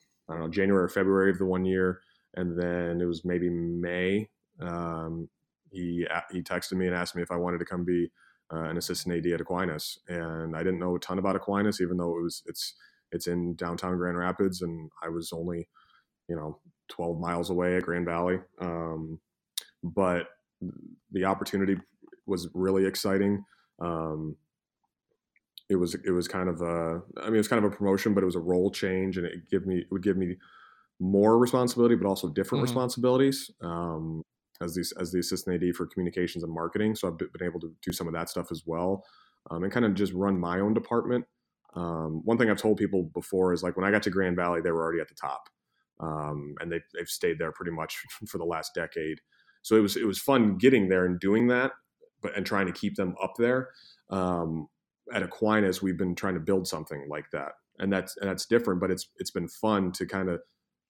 know January or February of the one year, and then it was maybe May. Um, he he texted me and asked me if I wanted to come be uh, an assistant AD at Aquinas, and I didn't know a ton about Aquinas, even though it was it's it's in downtown Grand Rapids, and I was only you know 12 miles away at Grand Valley. Um, but the opportunity was really exciting. Um, it was it was kind of a I mean it was kind of a promotion, but it was a role change, and it give me it would give me more responsibility, but also different mm-hmm. responsibilities um, as the as the assistant AD for communications and marketing. So I've been able to do some of that stuff as well, um, and kind of just run my own department. Um, one thing I've told people before is like when I got to Grand Valley, they were already at the top, um, and they they've stayed there pretty much <laughs> for the last decade. So it was it was fun getting there and doing that, but and trying to keep them up there. Um, at Aquinas, we've been trying to build something like that, and that's and that's different. But it's it's been fun to kind of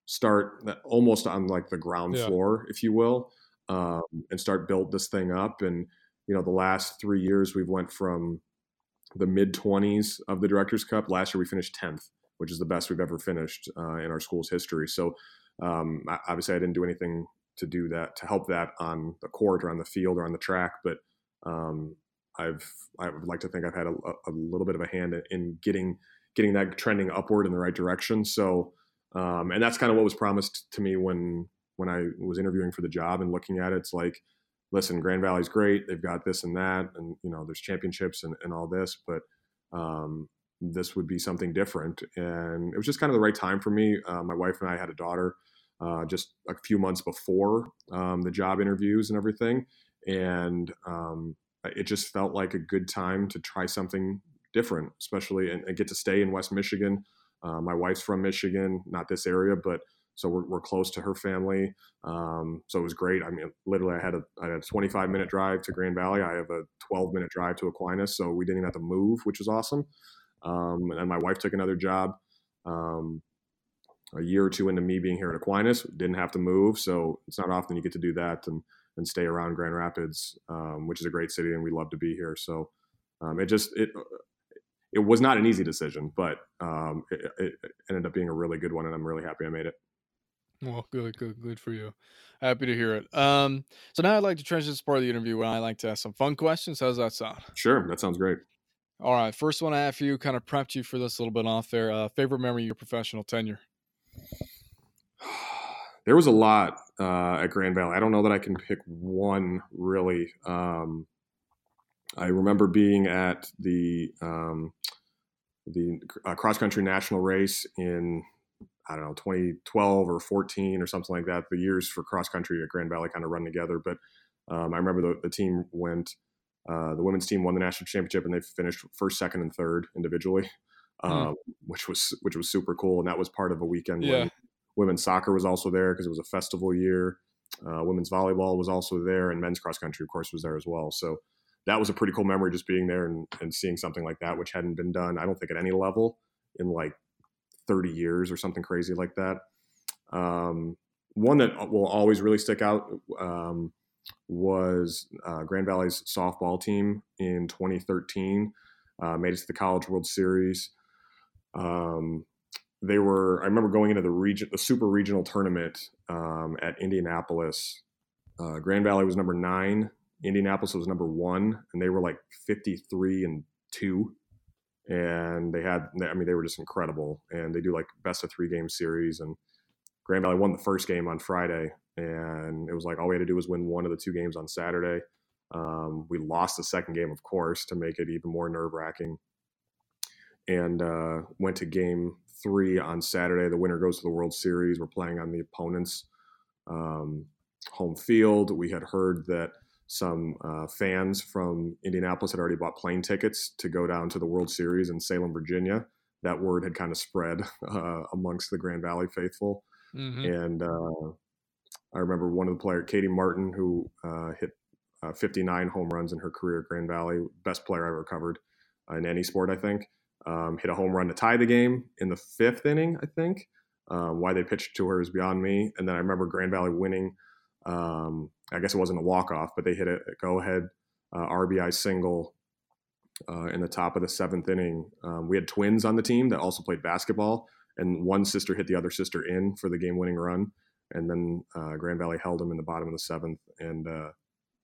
start almost on like the ground yeah. floor, if you will, um, and start build this thing up. And you know, the last three years we've went from the mid 20s of the Directors Cup. Last year we finished 10th, which is the best we've ever finished uh, in our school's history. So um, obviously I didn't do anything to do that to help that on the court or on the field or on the track, but um, I've I would like to think I've had a, a little bit of a hand in getting getting that trending upward in the right direction. So, um, and that's kind of what was promised to me when when I was interviewing for the job and looking at it. It's like, listen, Grand Valley's great. They've got this and that, and you know, there's championships and, and all this, but um, this would be something different. And it was just kind of the right time for me. Uh, my wife and I had a daughter uh, just a few months before um, the job interviews and everything, and um, it just felt like a good time to try something different, especially and, and get to stay in West Michigan. Uh, my wife's from Michigan, not this area, but so we're, we're close to her family. Um, so it was great. I mean, literally, I had a I had a 25 minute drive to Grand Valley. I have a 12 minute drive to Aquinas, so we didn't even have to move, which was awesome. Um, and my wife took another job. Um, a year or two into me being here at Aquinas, didn't have to move, so it's not often you get to do that and and stay around Grand Rapids, um, which is a great city, and we love to be here. So um, it just it it was not an easy decision, but um, it, it, ended up being a really good one, and I'm really happy I made it. Well, good, good, good for you. Happy to hear it. Um, so now I'd like to transition to part of the interview where I like to ask some fun questions. How's that sound? Sure, that sounds great. All right, first one I have for you, kind of prepped you for this a little bit off there. Uh, favorite memory of your professional tenure? <sighs> There was a lot uh, at Grand Valley. I don't know that I can pick one really. Um, I remember being at the um, the uh, cross country national race in I don't know 2012 or 14 or something like that. The years for cross country at Grand Valley kind of run together, but um, I remember the, the team went. Uh, the women's team won the national championship and they finished first, second, and third individually, hmm. um, which was which was super cool. And that was part of a weekend yeah. when women's soccer was also there because it was a festival year. Uh, women's volleyball was also there, and men's cross country, of course, was there as well. So that was a pretty cool memory just being there and, and seeing something like that, which hadn't been done, I don't think, at any level in like 30 years or something crazy like that. Um, one that will always really stick out um, was uh, Grand Valley's softball team in 2013. Uh, made it to the College World Series. Um, they were. I remember going into the region, the Super Regional tournament um, at Indianapolis. Uh, Grand Valley was number nine. Indianapolis was number one, and they were like 53 and two. And they had, I mean, they were just incredible. And they do like best of three game series. And Grand Valley won the first game on Friday, and it was like all we had to do was win one of the two games on Saturday. Um, we lost the second game, of course, to make it even more nerve wracking. And uh, went to game three on Saturday. The winner goes to the World Series. We're playing on the opponent's um, home field. We had heard that some uh, fans from Indianapolis had already bought plane tickets to go down to the World Series in Salem, Virginia. That word had kind of spread <laughs> uh, amongst the Grand Valley faithful. Mm-hmm. And uh, I remember one of the players, Katie Martin, who uh, hit uh, 59 home runs in her career at Grand Valley, best player I ever covered in any sport, I think um, hit a home run to tie the game in the fifth inning, I think. Um, why they pitched to her is beyond me. And then I remember Grand Valley winning. Um, I guess it wasn't a walk off, but they hit a go ahead uh, RBI single uh, in the top of the seventh inning. Um, we had twins on the team that also played basketball, and one sister hit the other sister in for the game winning run. And then uh, Grand Valley held them in the bottom of the seventh, and uh,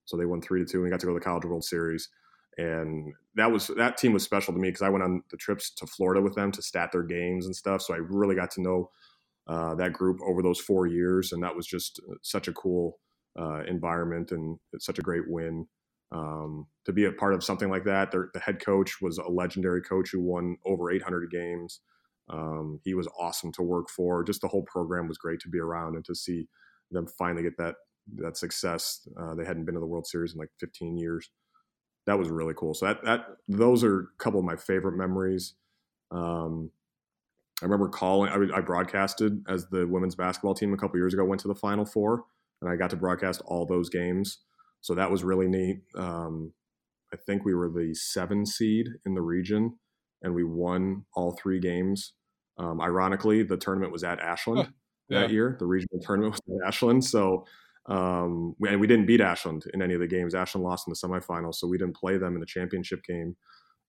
so they won three to two. And got to go to the College World Series and that was that team was special to me because I went on the trips to Florida with them to stat their games and stuff. So I really got to know uh, that group over those four years, and that was just uh, such a cool uh, environment and such a great win um, to be a part of something like that. the head coach was a legendary coach who won over 800 games. Um, he was awesome to work for. Just the whole program was great to be around and to see them finally get that that success. Uh, they hadn't been to the World Series in like 15 years that was really cool. So that that those are a couple of my favorite memories. Um, I remember calling. I, I, broadcasted as the women's basketball team a couple years ago went to the Final Four, and I got to broadcast all those games. So that was really neat. Um, I think we were the seven seed in the region, and we won all three games. Um, ironically, the tournament was at Ashland yeah. that year. The regional tournament was at Ashland, so um, and we didn't beat Ashland in any of the games. Ashland lost in the semifinals, so we didn't play them in the championship game.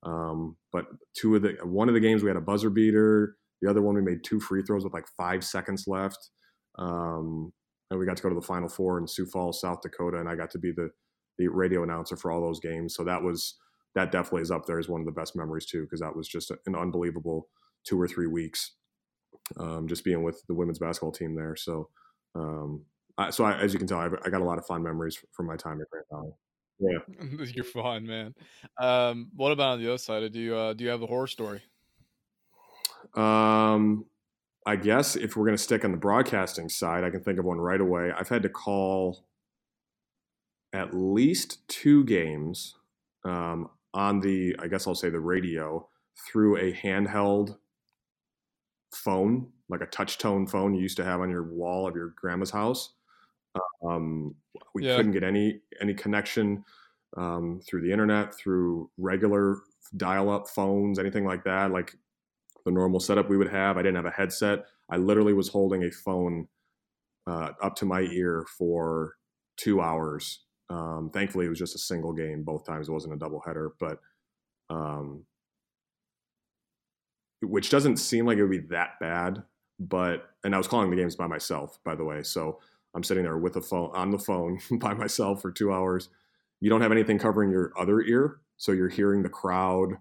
Um, but two of the one of the games we had a buzzer beater. The other one we made two free throws with like five seconds left. Um, and we got to go to the Final Four in Sioux Falls, South Dakota, and I got to be the the radio announcer for all those games. So that was that definitely is up there as one of the best memories too, because that was just an unbelievable two or three weeks, um, just being with the women's basketball team there. So um, uh, so I, as you can tell, I've, I got a lot of fond memories from my time at Grand Valley. Yeah. <laughs> You're fine, man. Um, what about on the other side? Do you uh, do you have a horror story? Um, I guess if we're going to stick on the broadcasting side, I can think of one right away. I've had to call at least two games um, on the, I guess I'll say the radio through a handheld phone, like a touch tone phone you used to have on your wall of your grandma's house. Um, we Yeah. couldn't get any any connection um, through the internet, through regular dial up phones, anything like that. Like the normal setup we would have. I didn't have a headset. I literally was holding a phone uh, up to my ear for two hours. Um, thankfully, it was just a single game both times. It wasn't a doubleheader, but um, which doesn't seem like it would be that bad. But and I was calling the games by myself, by the way. So I'm sitting there with a phone on the phone <laughs> by myself for two hours. You don't have anything covering your other ear, so you're hearing the crowd.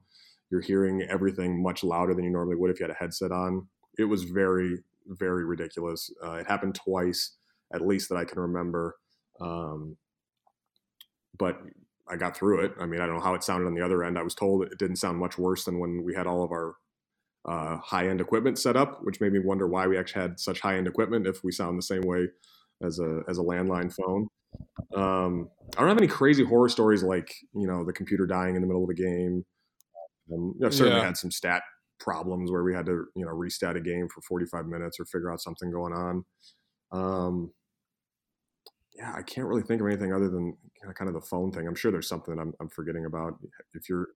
You're hearing everything much louder than you normally would if you had a headset on. It was very, very ridiculous. Uh, it happened twice, at least that I can remember. Um, but I got through it. I mean, I don't know how it sounded on the other end. I was told it didn't sound much worse than when we had all of our uh, high end equipment set up, which made me wonder why we actually had such high end equipment if we sound the same way as a as a landline phone. Um, I don't have any crazy horror stories like you know the computer dying in the middle of the game. Um, I've certainly Yeah. had some stat problems where we had to you know restat a game for 45 minutes or figure out something going on. Um, yeah, I can't really think of anything other than kind of the phone thing. I'm sure there's something that I'm, I'm forgetting about. If you're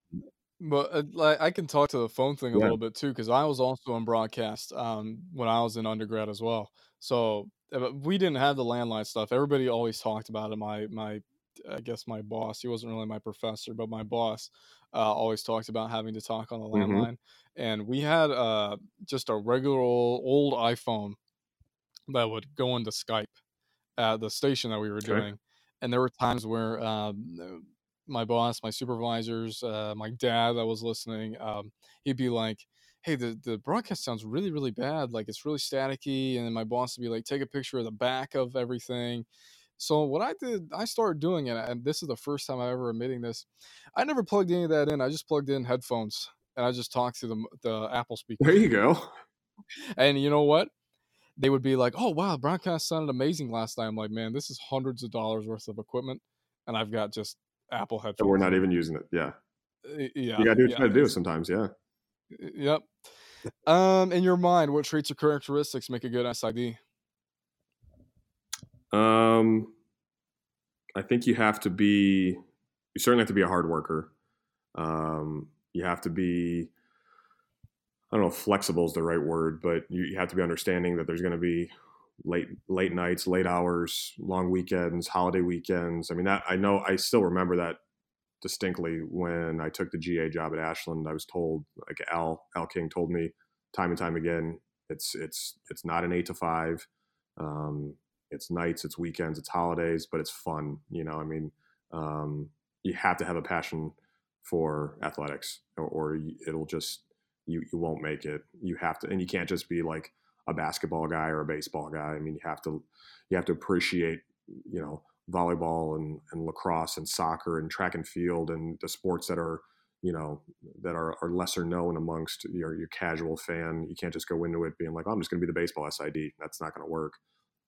But uh, like, I can talk to the phone thing a Yeah. little bit too, because I was also in broadcast um, when I was in undergrad as well. So uh, we didn't have the landline stuff. Everybody always talked about it. My my, I guess my boss. He wasn't really my professor, but my boss uh, always talked about having to talk on the Mhm. landline. And we had uh, just a regular old, old iPhone that would go into Skype at the station that we were Okay. doing. And there were times where um, my boss, my supervisors, uh, my dad that was listening, um, he'd be like, "Hey, the the broadcast sounds really really bad. Like it's really staticky." And then my boss would be like, "Take a picture of the back of everything." So what I did, I started doing it, and this is the first time I'm ever admitting this. I never plugged any of that in. I just plugged in headphones, and I just talked to the the Apple speaker. there, you go. <laughs> And you know what? They would be like, "Oh wow, broadcast sounded amazing last night." I'm like, "Man, this is hundreds of dollars worth of equipment, and I've got just Apple headphones." And we're not even using it. Yeah, Yeah, you gotta do what yeah, you gotta do sometimes. Yeah. Yep. Um, in your mind, what traits or characteristics make a good SID? Um, I think you have to be. You certainly have to be a hard worker. Um, you have to be. I don't know if flexible is the right word, but you, you have to be understanding that there's going to be late late nights, late hours, long weekends, holiday weekends. I mean, that I know. I still remember that distinctly when I took the GA job at Ashland. I was told, like Al Al King told me time and time again, it's it's it's not an eight to five. Um, it's nights, it's weekends, it's holidays, but it's fun. You know, I mean, um, you have to have a passion for athletics, or, or it'll just you you won't make it. You have to, and you can't just be like a basketball guy or a baseball guy. I mean, you have to you have to appreciate you know volleyball and, and lacrosse and soccer and track and field and the sports that are you know that are, are lesser known amongst your your casual fan. You can't just go into it being like, oh, I'm just going to be the baseball SID. That's not going to work.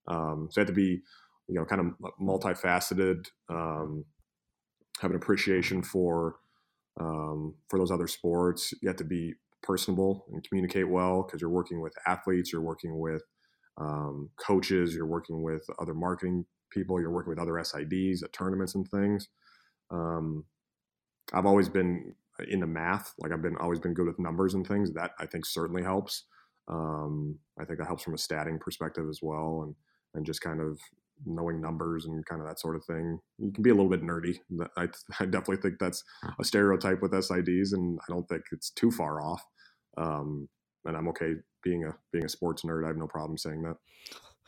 Um, so you have to be, you know, kind of multifaceted, um, have an appreciation for um, for those other sports. You have to be personable and communicate well because you're working with athletes, you're working with um, coaches, you're working with other marketing people, you're working with other SIDs at tournaments and things. Um, I've always been into math, like I've been always been good with numbers and things. That I think certainly helps. Um, I think that helps from a statting perspective as well, and and just kind of knowing numbers and kind of that sort of thing. You can be a little bit nerdy. I, <laughs> I definitely think that's a stereotype with SIDs, and I don't think it's too far off. Um, and I'm okay being a being a sports nerd. I have no problem saying that.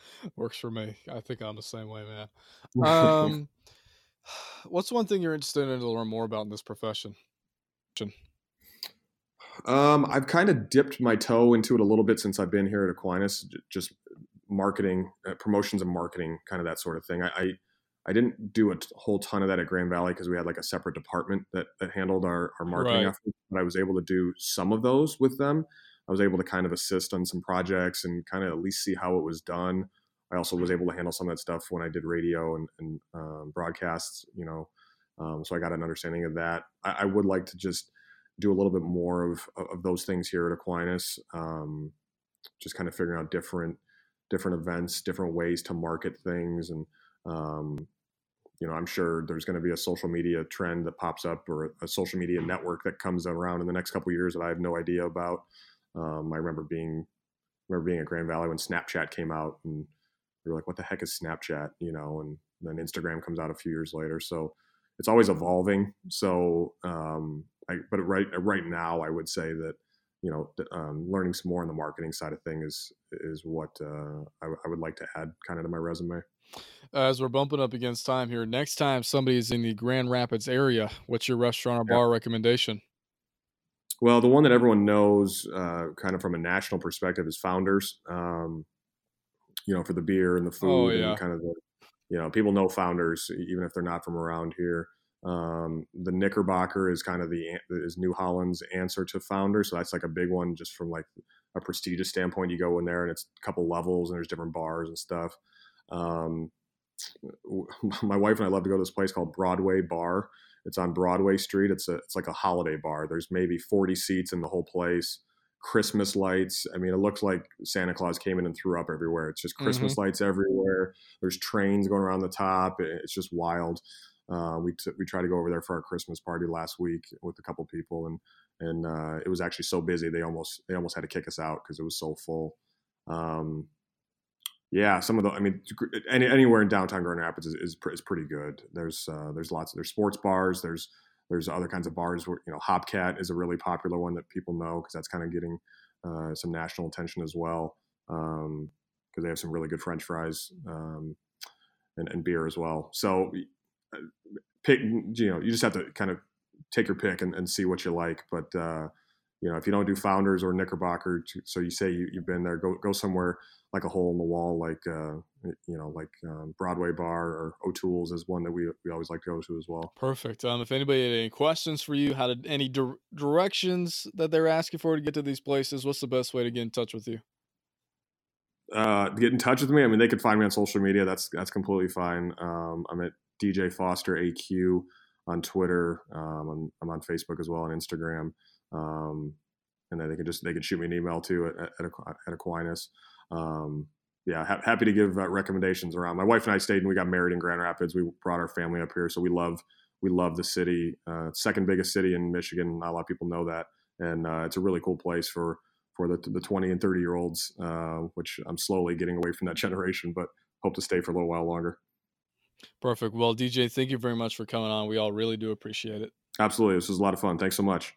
<laughs> Works for me. I think I'm the same way, man. <laughs> Um, <sighs> what's one thing you're interested in to learn more about in this profession? Um, I've kind of dipped my toe into it a little bit since I've been here at Aquinas. Just marketing, uh, promotions and marketing, kind of that sort of thing. I, I, I didn't do a whole ton of that at Grand Valley because we had like a separate department that, that handled our, our marketing Right. efforts. But I was able to do some of those with them. I was able to kind of assist on some projects and kind of at least see how it was done. I also was able to handle some of that stuff when I did radio and, and um, broadcasts, you know. Um, so I got an understanding of that. I, I would like to just do a little bit more of, of those things here at Aquinas. Um, just kind of figuring out different different events, different ways to market things, and um, you know, I'm sure there's going to be a social media trend that pops up or a, a social media network that comes around in the next couple of years that I have no idea about. Um, I remember being remember being at Grand Valley when Snapchat came out, and we were like, "What the heck is Snapchat?" You know, and then Instagram comes out a few years later. So it's always evolving. So, um, I, but right right now, I would say that you know, um, learning some more on the marketing side of thing is is what uh, I, w- I would like to add kind of to my resume. As we're bumping up against time here, next time somebody is in the Grand Rapids area, what's your restaurant or Yeah. bar recommendation? Well, the one that everyone knows, uh, kind of from a national perspective, is Founders. Um, you know, for the beer and the food Oh, yeah. and kind of the, you know, people know Founders even if they're not from around here. Um, the Knickerbocker is kind of the is New Holland's answer to Founders, so that's like a big one just from like a prestigious standpoint. You go in there and it's a couple levels and there's different bars and stuff. Um, <laughs> my wife and I love to go to this place called Broadway Bar. It's on Broadway Street. It's a it's like a holiday bar. There's maybe 40 seats in the whole place. Christmas lights. I mean, it looks like Santa Claus came in and threw up everywhere. It's just Christmas lights everywhere. There's trains going around the top. It's just wild. Uh, we t- we tried to go over there for our Christmas party last week with a couple people, and and uh, it was actually so busy they almost they almost had to kick us out because it was so full. Um, yeah, some of the I mean, any, anywhere in downtown Grand Rapids is, is, is pretty good. There's uh, there's lots of there's sports bars. There's there's other kinds of bars where you know Hopcat is a really popular one that people know because that's kind of getting uh, some national attention as well because they have some really good French fries um, and, and beer as well. So uh, pick you know you just have to kind of take your pick and, and see what you like. But uh, you know if you don't do Founders or Knickerbocker, so you say you, you've been there, go go somewhere like a hole in the wall, like uh, you know like um, Broadway Bar or O'Toole's is one that we we always like to go to as well. Perfect. Um, if anybody had any questions for you, how did any dir- directions that they're asking for to get to these places, what's the best way to get in touch with you? uh, get in touch with me. I mean, they could find me on social media. That's that's completely fine. Um, I'm at DJ Foster AQ on Twitter. Um, I'm, I'm on Facebook as well on Instagram. Um, and then they can just they can shoot me an email too at at, at Aquinas. Um, yeah, ha- happy to give uh, recommendations around. My wife and I stayed and we got married in Grand Rapids. We brought our family up here, so we love we love the city. Uh, second biggest city in Michigan. Not a lot of people know that, and uh, it's a really cool place for for the the 20 and 30 year olds, uh, which I'm slowly getting away from that <laughs> generation, but hope to stay for a little while longer. Perfect. Well, DJ, thank you very much for coming on. We all really do appreciate it. Absolutely, this was a lot of fun. Thanks so much.